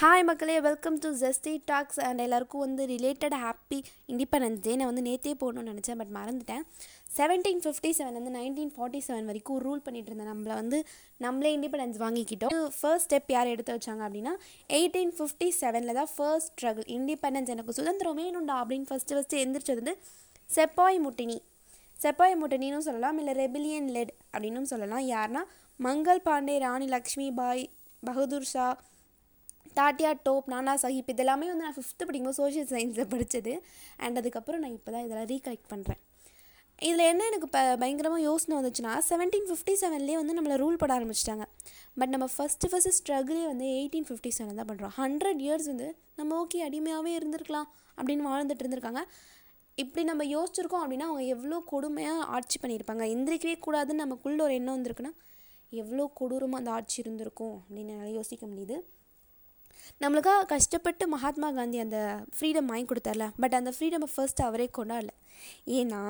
Hi மக்களே. Welcome to ஜஸ்டி talks and எல்லாருக்கும் வந்து ரிலேட்டட் ஹாப்பி இண்டிபெண்டன்ஸ் டே நான் வந்து நேற்றே போகணும்னு நினச்சேன் பட் மறந்துட்டேன். செவன்டீன் ஃபிஃப்டி செவன்லேருந்து நைன்டீன் ஃபார்ட்டி செவன் வரைக்கும் ரூல் பண்ணிட்டு இருந்தேன். நம்மளை வந்து நம்மளே இண்டிபெண்டன்ஸ் வாங்கிக்கிட்டோம். ஃபர்ஸ்ட் ஸ்டெப் யார் எடுத்து வச்சாங்க அப்படின்னா எயிட்டீன் ஃபிஃப்டி செவனில் தான் ஃபர்ஸ்ட் ஸ்ட்ரகிள் இண்டிபெண்டன்ஸ் எனக்கு சுதந்திரம் வேணும்டா அப்படின்னு ஃபஸ்ட்டு ஃபஸ்ட்டு எந்திரிச்சது வந்து செப்பாய் முட்டினி. செப்பாய் முட்டினின்னு சொல்லலாம் இல்லை ரெபிலியன் லெட் அப்படின்னும் சொல்லலாம். யாருன்னா மங்கள் பாண்டே ராணி லக்ஷ்மி பாய் பகதூர் ஷா தாட்டியா டோப் நானா சஹிப் இதெல்லாமே வந்து நான் ஃபிஃப்த்து படிக்கும்போது சோஷியல் சயின்ஸில் படித்தது அண்ட் அதுக்கப்புறம் நான் இப்போ தான் இதெல்லாம் ரீகலெக்ட் பண்ணுறேன் இதில் என்ன எனக்கு இப்போ பயங்கரமாக யோசனை வந்துச்சுன்னா செவன்டீன் ஃபிஃப்டி செவன்லேயே வந்து நம்மளை ரூல் பண்ண ஆரம்பிச்சிட்டாங்க. பட் நம்ம ஃபஸ்ட்டு ஃபஸ்ட்டு ஸ்ட்ரகிளே வந்து எயிட்டீன் ஃபிஃப்டி செவன் தான் பண்ணுறோம் ஹண்ட்ரட் இயர்ஸ் வந்து நம்ம ஓகே அடிமையாகவே இருந்திருக்கலாம் அப்படின்னு வாழ்ந்துட்டு இருந்திருக்காங்க. இப்படி நம்ம யோசிச்சிருக்கோம் அப்படின்னா அவங்க எவ்வளோ கொடுமையாக ஆட்சி பண்ணியிருப்பாங்க. எந்திரிக்கவே கூடாதுன்னு நமக்குள்ள ஒரு எண்ணம் வந்திருக்குன்னா எவ்வளோ கொடூரமாக அந்த ஆட்சி இருந்திருக்கும் அப்படின்னு என்னால் யோசிக்க முடியுது. நம்மளுக்காக கஷ்டப்பட்டு மகாத்மா காந்தி அந்த ஃப்ரீடம் வாங்கி கொடுத்தார்ல. பட் அந்த ஃப்ரீடமை ஃபர்ஸ்ட் அவரே கொண்டாடல. ஏன்னா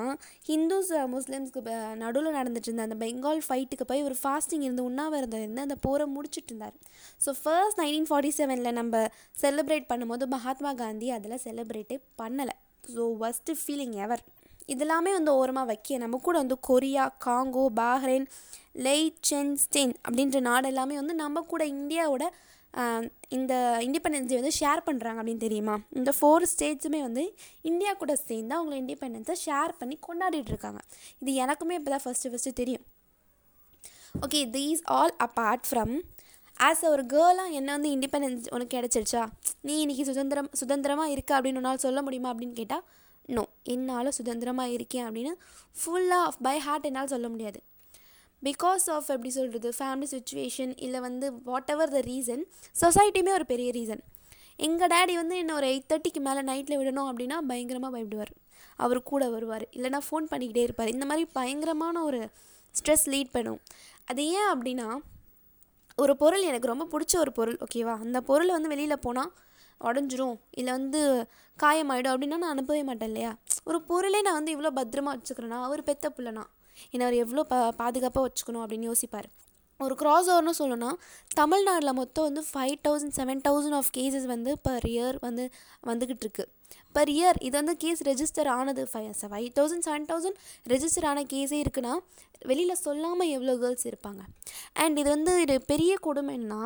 ஹிந்துஸ் முஸ்லீம்ஸ்க்கு நடுவில் நடந்துட்டு இருந்த அந்த பெங்கால் ஃபைட்டுக்கு போய் ஒரு ஃபாஸ்டிங் இருந்து உண்ணாவிரதம் இருந்து அந்த போரை முடிச்சுட்டு இருந்தார். ஸோ ஃபர்ஸ்ட் நைன்டீன் ஃபார்ட்டி செவனில் நம்ம செலிப்ரேட் பண்ணும்போது மகாத்மா காந்தி அதில் செலிப்ரேட்டே பண்ணலை. ஸோ ஒஸ்ட்டு ஃபீலிங் எவர் இதெல்லாமே வந்து ஓரமாக வைக்க நம்ம கூட வந்து கொரியா காங்கோ பாஹ்ரைன் லெய்சென்ஸ்டெயின் அப்படின்ற நாடு எல்லாமே வந்து நம்ம கூட இந்தியாவோட இந்த இண்டிபெண்டன்ஸை வந்து ஷேர் பண்ணுறாங்க அப்படின்னு தெரியுமா? இந்த ஃபோர் ஸ்டேட்ஸுமே வந்து இந்தியா கூட சேர்ந்து அவங்கள இண்டிபெண்டன்ஸை ஷேர் பண்ணி கொண்டாடிட்டு இருக்காங்க. இது எனக்குமே இப்போ தான் ஃபஸ்ட்டு ஃபஸ்ட்டு தெரியும் okay these all apart from as ஒரு கேர்ளாக என்ன வந்து இண்டிபெண்டன்ஸ் உனக்கு கிடச்சிருச்சா? நீ இன்றைக்கி சுதந்திரம் சுதந்திரமாக இருக்க அப்படின்னு உன்னால் சொல்ல முடியுமா அப்படின்னு கேட்டால் நோ என்னால் சுதந்திரமாக இருக்கேன் அப்படின்னு ஃபுல்லாக பை ஹார்ட் என்னால் சொல்ல முடியாது. பிகாஸ் ஆஃப் எப்படி சொல்கிறது ஃபேமிலி சுச்சுவேஷன் இல்லை வந்து வாட் எவர் த ரீசன் சொசைட்டியுமே ஒரு பெரிய ரீசன் எங்கள் டேடி வந்து என்ன ஒரு எயிட் தேர்ட்டிக்கு மேலே நைட்டில் விடணும் அப்படின்னா பயங்கரமாக பயப்படுவார். அவர் கூட வருவார். இல்லைனா ஃபோன் பண்ணிக்கிட்டே இருப்பார். இந்த மாதிரி பயங்கரமான ஒரு ஸ்ட்ரெஸ் லீட் பண்ணும். அது ஏன் அப்படின்னா ஒரு பொருள் எனக்கு ரொம்ப பிடிச்ச ஒரு பொருள் ஓகேவா அந்த பொருள் வந்து வெளியில் போனால் உடஞ்சிரும். இல்லை வந்து காயமாயிடும் அப்படின்னா நான் அனுப்பவே மாட்டேன் இல்லையா? ஒரு பொருளே நான் வந்து இவ்வளோ பத்திரமா வச்சுக்கிறேன்னா அவர் பெத்த பிள்ளைனா? என்னை அவர் எவ்வளோ பா பாதுகாப்பாக வச்சுக்கணும் அப்படின்னு யோசிப்பார். ஒரு க்ராஸ் ஓவர்னு சொல்லணும்னா தமிழ்நாட்டில் மொத்தம் வந்து five thousand seven thousand of cases வந்து பர் இயர் வந்து வந்துக்கிட்டு இருக்கு. பர் இயர் இது வந்து கேஸ் ரெஜிஸ்டர் ஆனது five five thousand seven thousand register ஆன கேஸே இருக்குன்னா வெளியில் சொல்லாமல் எவ்வளோ கேர்ள்ஸ் இருப்பாங்க? அண்ட் இது வந்து இது பெரிய கொடுமைன்னா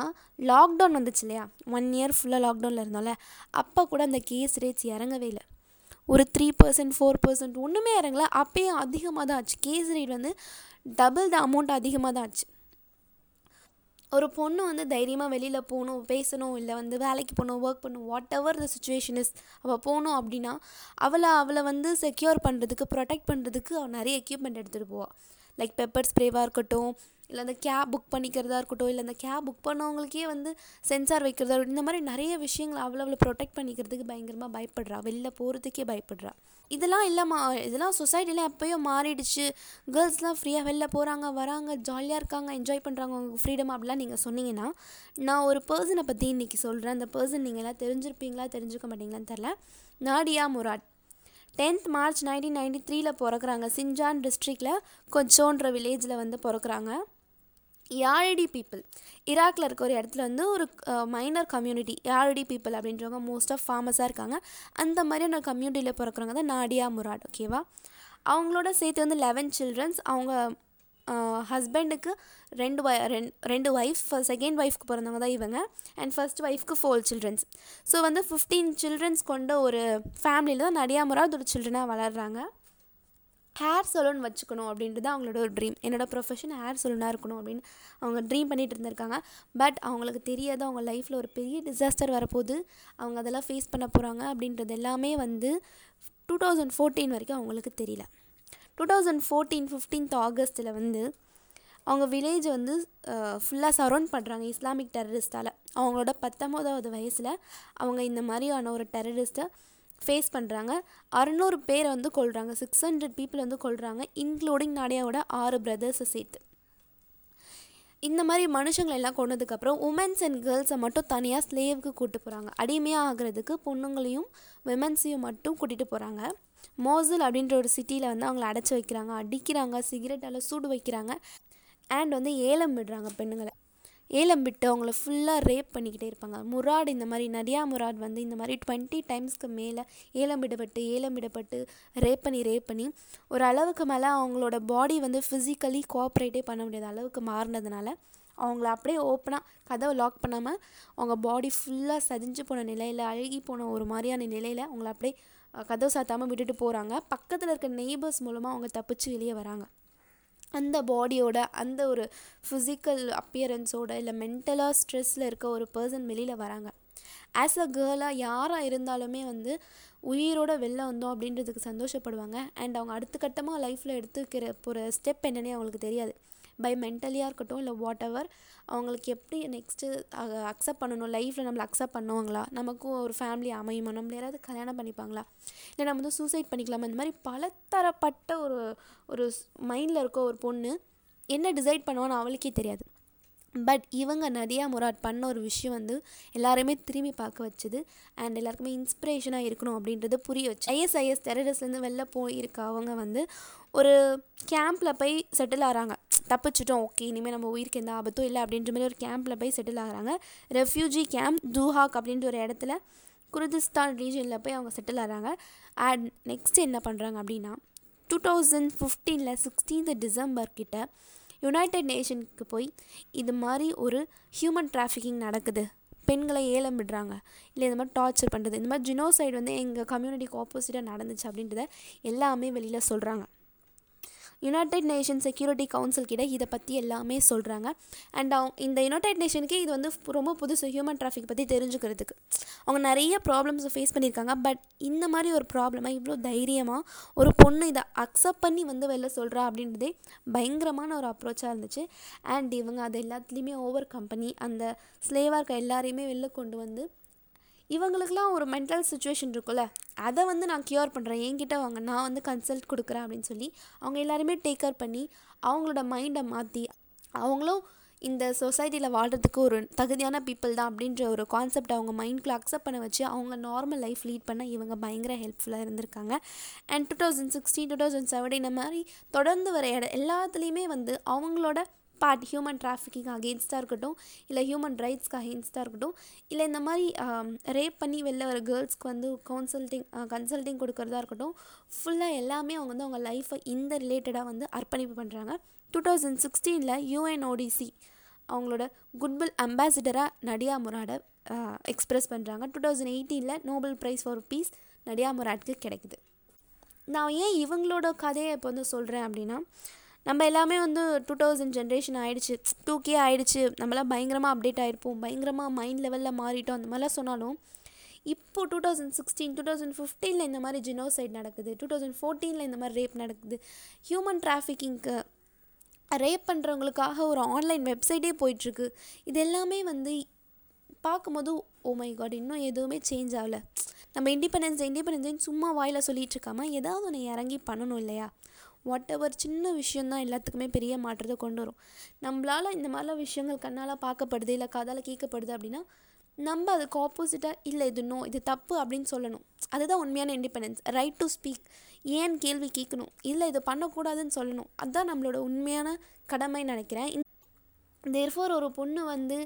லாக்டவுன் வந்துச்சு இல்லையா? ஒன் இயர் ஃபுல்லாக லாக்டவுனில் இருந்தோம்ல. அப்போ கூட அந்த கேஸ் ரேட்ஸ் இறங்கவே இல்லை. ஒரு த்ரீ பர்சன்ட் ஃபோர் பர்சன்ட் ஒன்றுமே இறங்கல. அப்போயும் அதிகமாக தான் ஆச்சு. கேஸ் ரேட் வந்து டபுள் த அமௌண்ட் அதிகமாக தான் ஆச்சு. ஒரு பொண்ணு வந்து தைரியமாக வெளியில் போகணும் பேசணும் இல்லை வந்து வேலைக்கு போகணும் ஒர்க் பண்ணணும் whatever the situation is அவள் போகணும் அப்படின்னா அவளை அவளை வந்து செக்யூர் பண்ணுறதுக்கு ப்ரொடெக்ட் பண்ணுறதுக்கு அவள் நிறைய எக்யூப்மெண்ட் எடுத்துகிட்டு போவாள் லைக் பெப்பர் ஸ்ப்ரேவாக இருக்கட்டும் இல்லை அந்த கேப் புக் பண்ணிக்கிறதா இருக்கட்டும் இல்லை அந்த கேப் புக் பண்ணவங்களுக்கே வந்து சென்சார் வைக்கிறதா இருக்கட்டும் இந்த மாதிரி நிறைய விஷயங்களை அவ்வளோ அவ்வளோ ப்ரொடெக்ட் பண்ணிக்கிறதுக்கு பயங்கரமாக பயப்படுறா. வெளில போகிறதுக்கே பயப்படுறா. இதெல்லாம் இல்லைம்மா இதெல்லாம் சொசைட்டிலாம் எப்போயோ மாறிடுச்சு. கேர்ள்ஸ்லாம் ஃப்ரீயாக வெளில போகிறாங்க வராங்க ஜாலியாக இருக்காங்க என்ஜாய் பண்ணுறாங்க அவங்க ஃப்ரீடம் அப்படிலாம் நீங்கள் சொன்னீங்கன்னா நான் ஒரு பர்சனை பற்றி இன்றைக்கி சொல்கிறேன் அந்த பர்சன் நீங்கள் எல்லாம் தெரிஞ்சிருப்பீங்களா தெரிஞ்சுக்க மாட்டீங்களான்னு தெரில Nadia Murad. Tenth March nineteen ninety த்ரீல பிறக்கிறாங்க. சிஞ்சான் டிஸ்ட்ரிக்டில் கொஞ்சோன்ற வில்லேஜில் வந்து பிறக்குறாங்க. யாழடி பீப்புள்? ஈராக்கில் இருக்க ஒரு இடத்துல வந்து ஒரு மைனர் கம்யூனிட்டி யாழடி பீப்புள் அப்படின்றவங்க மோஸ்ட் ஆஃப் ஃபார்மஸாக இருக்காங்க. அந்த மாதிரியான கம்யூனிட்டியில் பிறக்கிறவங்க தான் நாடியா முராட் ஓகேவா அவங்களோட சேர்த்து வந்து லெவன் சில்ட்ரன்ஸ் அவங்க ஹஸ்பண்டுக்கு ரெண்டு வ ரெண் ரெண்டு ஒய்ஃப் செகண்ட் ஒய்ஃப்க்கு பிறந்தவங்க தான் இவங்க. அண்ட் ஃபர்ஸ்ட் ஒய்ஃப்க்கு ஃபோர் சில்ட்ரன்ஸ் ஸோ வந்து ஃபிஃப்டீன் சில்ட்ரன்ஸ் கொண்ட ஒரு ஃபேமிலியில் தான் நடியா ஒரு சில்ட்ரனாக வளர்கிறாங்க ஹேர் சலூன் வச்சுக்கணும் அப்படின்றது அவங்களோட ஒரு ட்ரீம் என்னோடய ப்ரொஃபஷன் ஹேர் சலூனாக இருக்கணும் அப்படின்னு அவங்க ட்ரீம் பண்ணிகிட்டு இருந்திருக்காங்க. பட் அவங்களுக்கு தெரியாது அவங்க லைஃப்பில் ஒரு பெரிய டிசாஸ்டர் வரப்போகுது. அவங்க அதெல்லாம் ஃபேஸ் பண்ண போகிறாங்க அப்படின்றது எல்லாமே வந்து டூ தௌசண்ட் ஃபோர்டீன் வரைக்கும் அவங்களுக்கு தெரியல. டூ தௌசண்ட் ஃபோர்டீன் ஃபிஃப்டீன்த் ஆகஸ்ட்டில் வந்து அவங்க வில்லேஜை வந்து ஃபுல்லாக சரௌண்ட் பண்ணுறாங்க இஸ்லாமிக் டெரரிஸ்ட்டால் அவங்களோட பத்தொம்போதாவது வயசில் அவங்க இந்த மாதிரியான ஒரு டெரரிஸ்ட்டை ஃபேஸ் பண்ணுறாங்க அறுநூறு பேரை வந்து கொள்கிறாங்க சிக்ஸ் ஹண்ட்ரட் பீப்புள் வந்து கொள்கிறாங்க இன்க்ளூடிங் நாடியாவோட ஆறு பிரதர்ஸை சேர்த்து. இந்த மாதிரி மனுஷங்களை எல்லாம் கொண்டதுக்கப்புறம் உமன்ஸ் அண்ட் கேர்ள்ஸை மட்டும் தனியாக ஸ்லேவுக்கு கூப்பிட்டு போகிறாங்க அடிமையாக ஆகிறதுக்கு பொண்ணுங்களையும் விமன்ஸையும் மட்டும் கூட்டிகிட்டு போகிறாங்க மோசல் அப்படின்ற ஒரு சிட்டியில் வந்து அவங்கள அடைச்சி வைக்கிறாங்க. அடிக்கிறாங்க. சிகரெட்டால் சூடு வைக்கிறாங்க. அண்ட் வந்து ஏலம் விடுறாங்க பெண்ணுங்களை. ஏலம் விட்டு அவங்கள ஃபுல்லாக ரேப் பண்ணிக்கிட்டே இருப்பாங்க. முராட் இந்த மாதிரி நதியா முராட் வந்து இந்த மாதிரி டுவெண்ட்டி டைம்ஸ்க்கு மேலே ஏலம் விடப்பட்டு ஏலம் விடப்பட்டு ரேப் பண்ணி ரேப் பண்ணி ஒரு அளவுக்கு மேலே அவங்களோட பாடி வந்து ஃபிசிக்கலி கோஆப்ரேட்டே பண்ண முடியாத அளவுக்கு மாறினதுனால அவங்கள அப்படியே ஓப்பனாக கதவை லாக் பண்ணாமல் அவங்க பாடி ஃபுல்லாக சதிஞ்சு போன நிலையில் அழுகி போன ஒரு மாதிரியான நிலையில் அவங்கள அப்படியே கதவு சாத்தாமல் விட்டுட்டு போகிறாங்க பக்கத்தில் இருக்க நெய்பர்ஸ் மூலமாக அவங்க தப்பிச்சு வெளியே வராங்க. அந்த பாடியோட அந்த ஒரு ஃபிசிக்கல் அப்பியரன்ஸோட இல்லை மென்டலாக ஸ்ட்ரெஸ்ஸில் இருக்க ஒரு பர்சன் வெளியில் வராங்க. ஆஸ் அ கேர்ளாக யாராக இருந்தாலுமே வந்து உயிரோட வெளில வந்தோம் அப்படின்றதுக்கு சந்தோஷப்படுவாங்க. அண்ட் அவங்க அடுத்த கட்டமாக லைஃப்பில் எடுத்துக்கிற ஒரு ஸ்டெப் என்னன்னே அவங்களுக்கு தெரியாது. பை மென்டலியாக இருக்கட்டும் இல்லை வாட் எவர் அவங்களுக்கு எப்படி நெக்ஸ்ட்டு அக்செப்ட் பண்ணணும்? லைஃப்பில் நம்மளை அக்செப்ட் பண்ணுவாங்களா? நமக்கும் ஒரு ஃபேமிலி அமையுமா? நம்மள யாராவது கல்யாணம் பண்ணிப்பாங்களா? இல்லை நம்ம வந்து சூசைட் பண்ணிக்கலாமா? இந்த மாதிரி பலதரப்பட்ட ஒரு ஒரு மைண்டில் இருக்க ஒரு பொண்ணு என்ன டிசைட் பண்ணுவான்னு அவளுக்கே தெரியாது. பட் இவங்க நதியா முராட் பண்ண ஒரு விஷயம் வந்து எல்லாருமே திரும்பி பார்க்க வச்சுது. அண்ட் எல்லாருக்குமே இன்ஸ்பிரேஷனாக இருக்கணும் அப்படின்றது புரிய வச்சு. ஐஎஸ்ஐஎஸ் டெரரிஸ்ட்லேருந்து வெளில போயிருக்க அவங்க வந்து ஒரு கேம்பில் போய் செட்டில் ஆகிறாங்க தப்பிச்சிட்டோம் ஓகே இனிமேல் நம்ம உயிருக்கு எந்த ஆபத்தும் இல்லை அப்படின்ற மாதிரி ஒரு கேம்பில் போய் செட்டில் ஆகுறாங்க. ரெஃப்யூஜி கேம்ப் தூஹாக் அப்படின்ற ஒரு இடத்துல குர்திஸ்தான் ரீஜனில் போய் அவங்க செட்டில் ஆகிறாங்க. அண்ட் நெக்ஸ்ட் என்ன பண்ணுறாங்க அப்படின்னா டூ தௌசண்ட் ஃபிஃப்டீனில் சிக்ஸ்டீன்த் டிசம்பர் கிட்ட யுனைடெட் நேஷனுக்கு போய் இது மாதிரி ஒரு ஹியூமன் டிராஃபிக்கிங் நடக்குது. பெண்களை ஏலம் விடுறாங்க. இல்லை இந்த மாதிரி டார்ச்சர் பண்ணுறது இந்த மாதிரி ஜினோசைடு வந்து எங்கள் கம்யூனிட்டிக்கு ஆப்போசிட்டாக நடந்துச்சு அப்படின்றத எல்லாமே வெளியில் சொல்கிறாங்க யுனைடெட் நேஷன் செக்யூரிட்டி கவுன்சில் கிட்ட இதை பற்றி எல்லாமே சொல்கிறாங்க அண்ட் அவங்க இந்த யுனைடெட் நேஷனுக்கே இது வந்து ரொம்ப புதுசு ஹியூமன் டிராஃபிக் பற்றி தெரிஞ்சுக்கிறதுக்கு. அவங்க நிறைய ப்ராப்ளம்ஸை ஃபேஸ் பண்ணியிருக்காங்க. பட் இந்த மாதிரி ஒரு ப்ராப்ளமை இவ்வளோ தைரியமாக ஒரு பொண்ணு இதை அக்செப்ட் பண்ணி வந்து வெளில சொல்கிறா அப்படின்றதே பயங்கரமான ஒரு அப்ரோச்சாக இருந்துச்சு. அண்ட் இவங்க அதை எல்லாத்துலேயுமே ஓவர் கம்பெனி அந்த ஸ்லேவாக இருக்க எல்லாரையுமே வெளில கொண்டு வந்து இவங்களுக்குலாம் ஒரு மென்டல் சுச்சுவேஷன் இருக்கும்ல அதை வந்து நான் க்யூர் பண்ணுறேன் என்கிட்ட வாங்க நான் வந்து கன்சல்ட் கொடுக்குறேன் அப்படின்னு சொல்லி அவங்க எல்லாருமே டேக் கேர் பண்ணி அவங்களோட மைண்டை மாற்றி அவங்களும் இந்த சொசைட்டியில் வாழ்கிறதுக்கு ஒரு தகுதியான பீப்புள் தான் அப்படின்ற ஒரு கான்செப்ட் அவங்க மைண்ட்குள்ளே அக்செப்ட் பண்ண வச்சு அவங்க நார்மல் லைஃப் லீட் பண்ண இவங்க பயங்கர ஹெல்ப்ஃபுல்லாக இருந்திருக்காங்க. And two thousand sixteen two thousand seventeen இந்த மாதிரி தொடர்ந்து வர இட எல்லாத்துலேயுமே வந்து அவங்களோட பார்ட் ஹியூமன் டிராஃபிக்கிங் அகெயின்ஸ்டாக இருக்கட்டும் இல்லை ஹியூமன் ரைட்ஸ்க்கு அகெயின்ஸ்டாக இருக்கட்டும் இல்லை இந்த மாதிரி ரேப் பண்ணி வெளில வர கேர்ள்ஸ்க்கு வந்து கவுன்சல்டிங் கன்சல்டிங் கொடுக்குறதா இருக்கட்டும் ஃபுல்லாக எல்லாமே அவங்க வந்து அவங்க லைஃப்பை இந்த ரிலேட்டடாக வந்து அர்ப்பணிப்பு பண்ணுறாங்க டூ தௌசண்ட் சிக்ஸ்டீனில் யூஎன்ஓடிசி அவங்களோட குட்வில் அம்பாசிடராக நடியா முராடை எக்ஸ்ப்ரெஸ் பண்ணுறாங்க டூ தௌசண்ட் எயிட்டீனில் Nobel prize for peace Nadia முராட்க்கு கிடைக்குது. நான் ஏன் இவங்களோட கதையை இப்போ வந்து சொல்கிறேன் அப்படின்னா நம்ம எல்லாமே வந்து டூ தௌசண்ட் ஜென்ரேஷன் ஆகிடுச்சு டூ கே ஆகிடுச்சு நம்மளாம் பயங்கரமாக அப்டேட் ஆகிருப்போம் பயங்கரமாக மைண்ட் லெவலில் மாறிட்டோம். அந்த மாதிரிலாம் சொன்னாலும் இப்போது two thousand sixteen two thousand ஃபிஃப்டீனில் இந்த மாதிரி ஜினோசைட் நடக்குது. டூ தௌசண்ட் ஃபோர்டீனில் இந்த மாதிரி ரேப் நடக்குது. ஹியூமன் டிராஃபிக்கிங்க்கு ரேப் பண்ணுறவங்களுக்காக ஒரு ஆன்லைன் வெப்சைட்டே போயிட்டுருக்கு. இது எல்லாமே வந்து பார்க்கும்போது ஓ மை காட் இன்னும் எதுவுமே சேஞ்ச் ஆகலை. நம்ம இண்டிபெண்டன்ஸ் இண்டிபெண்டன்ஸ் சும்மா வாயில் சொல்லிட்டு இருக்காமல் ஏதாவது ஒன்று இறங்கி பண்ணணும் இல்லையா? வாட் எவர் சின்ன விஷயந்தான் எல்லாத்துக்குமே பெரிய மாற்றத்தை கொண்டு வரும். நம்மளால் இந்த மாதிரிலாம் விஷயங்கள் கண்ணால் பார்க்கப்படுது இல்லை காதால் கேட்கப்படுது அப்படின்னா நம்ம அதுக்கு ஆப்போசிட்டாக இல்லை இது நோ இது தப்பு அப்படின்னு சொல்லணும். அதுதான் உண்மையான இண்டிபெண்டன்ஸ் ரைட் டு ஸ்பீக் ஏன் கேள்வி கேட்கணும்? இல்லை இது பண்ணக்கூடாதுன்னு சொல்லணும். அதுதான் நம்மளோட உண்மையான கடமைன்னு நினைக்கிறேன். தேர்ஃபோர் ஒரு பொண்ணு வந்து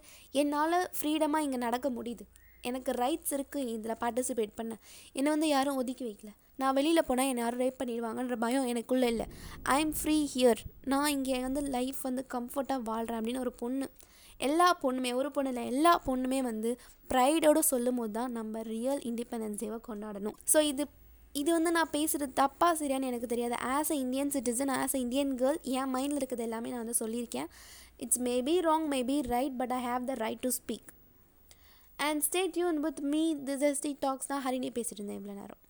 என்னால் ஃப்ரீடமாக இங்கே நடக்க முடியுது. எனக்கு ரைட்ஸ் இருக்குது இதில் பார்ட்டிசிபேட் பண்ண என்னை வந்து யாரும் ஒதுக்கி வைக்கல. நான் வெளியில் போனால் என்னை யாரும் ரேப் பண்ணிடுவாங்கன்ற பயம் எனக்குள்ளே இல்லை. ஐ எம் ஃப்ரீ ஹியர் நான் இங்கே வந்து லைஃப் வந்து கம்ஃபர்ட்டாக வாழ்கிறேன் அப்படின்னு ஒரு பொண்ணு. எல்லா பொண்ணுமே ஒரு பொண்ணு இல்லை எல்லா பொண்ணுமே வந்து ப்ரைடோடு சொல்லும் போது தான் நம்ம ரியல் இண்டிபெண்டன்ஸ் டேவை கொண்டாடணும். ஸோ இது இது வந்து நான் பேசுகிறது தப்பாக சரியான்னு எனக்கு தெரியாது. As a Indian citizen as a Indian girl என் மைண்டில் இருக்கிறது எல்லாமே நான் வந்து சொல்லியிருக்கேன். It's maybe wrong maybe right but I have the right to speak and stay Yoon with me this S D talks தான் ஹரிணி பேசிட்டு இருந்தேன் இவ்வளோ நேரம்.